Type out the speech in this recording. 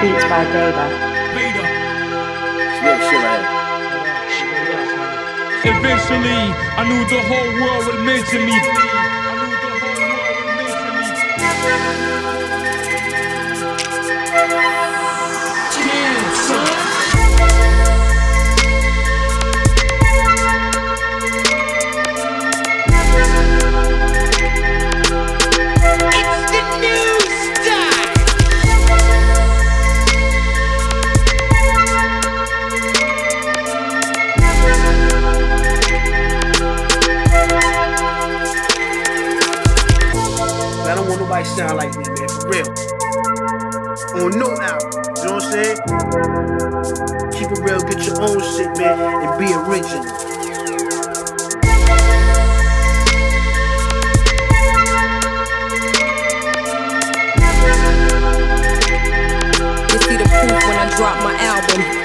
Beats by Gator. Védah. Real Eventually, I knew the whole world would mention me. I don't want nobody sound like me, man, for real. On no album, you know what I'm saying? Keep it real, get your own shit, man, and be original. drop my album.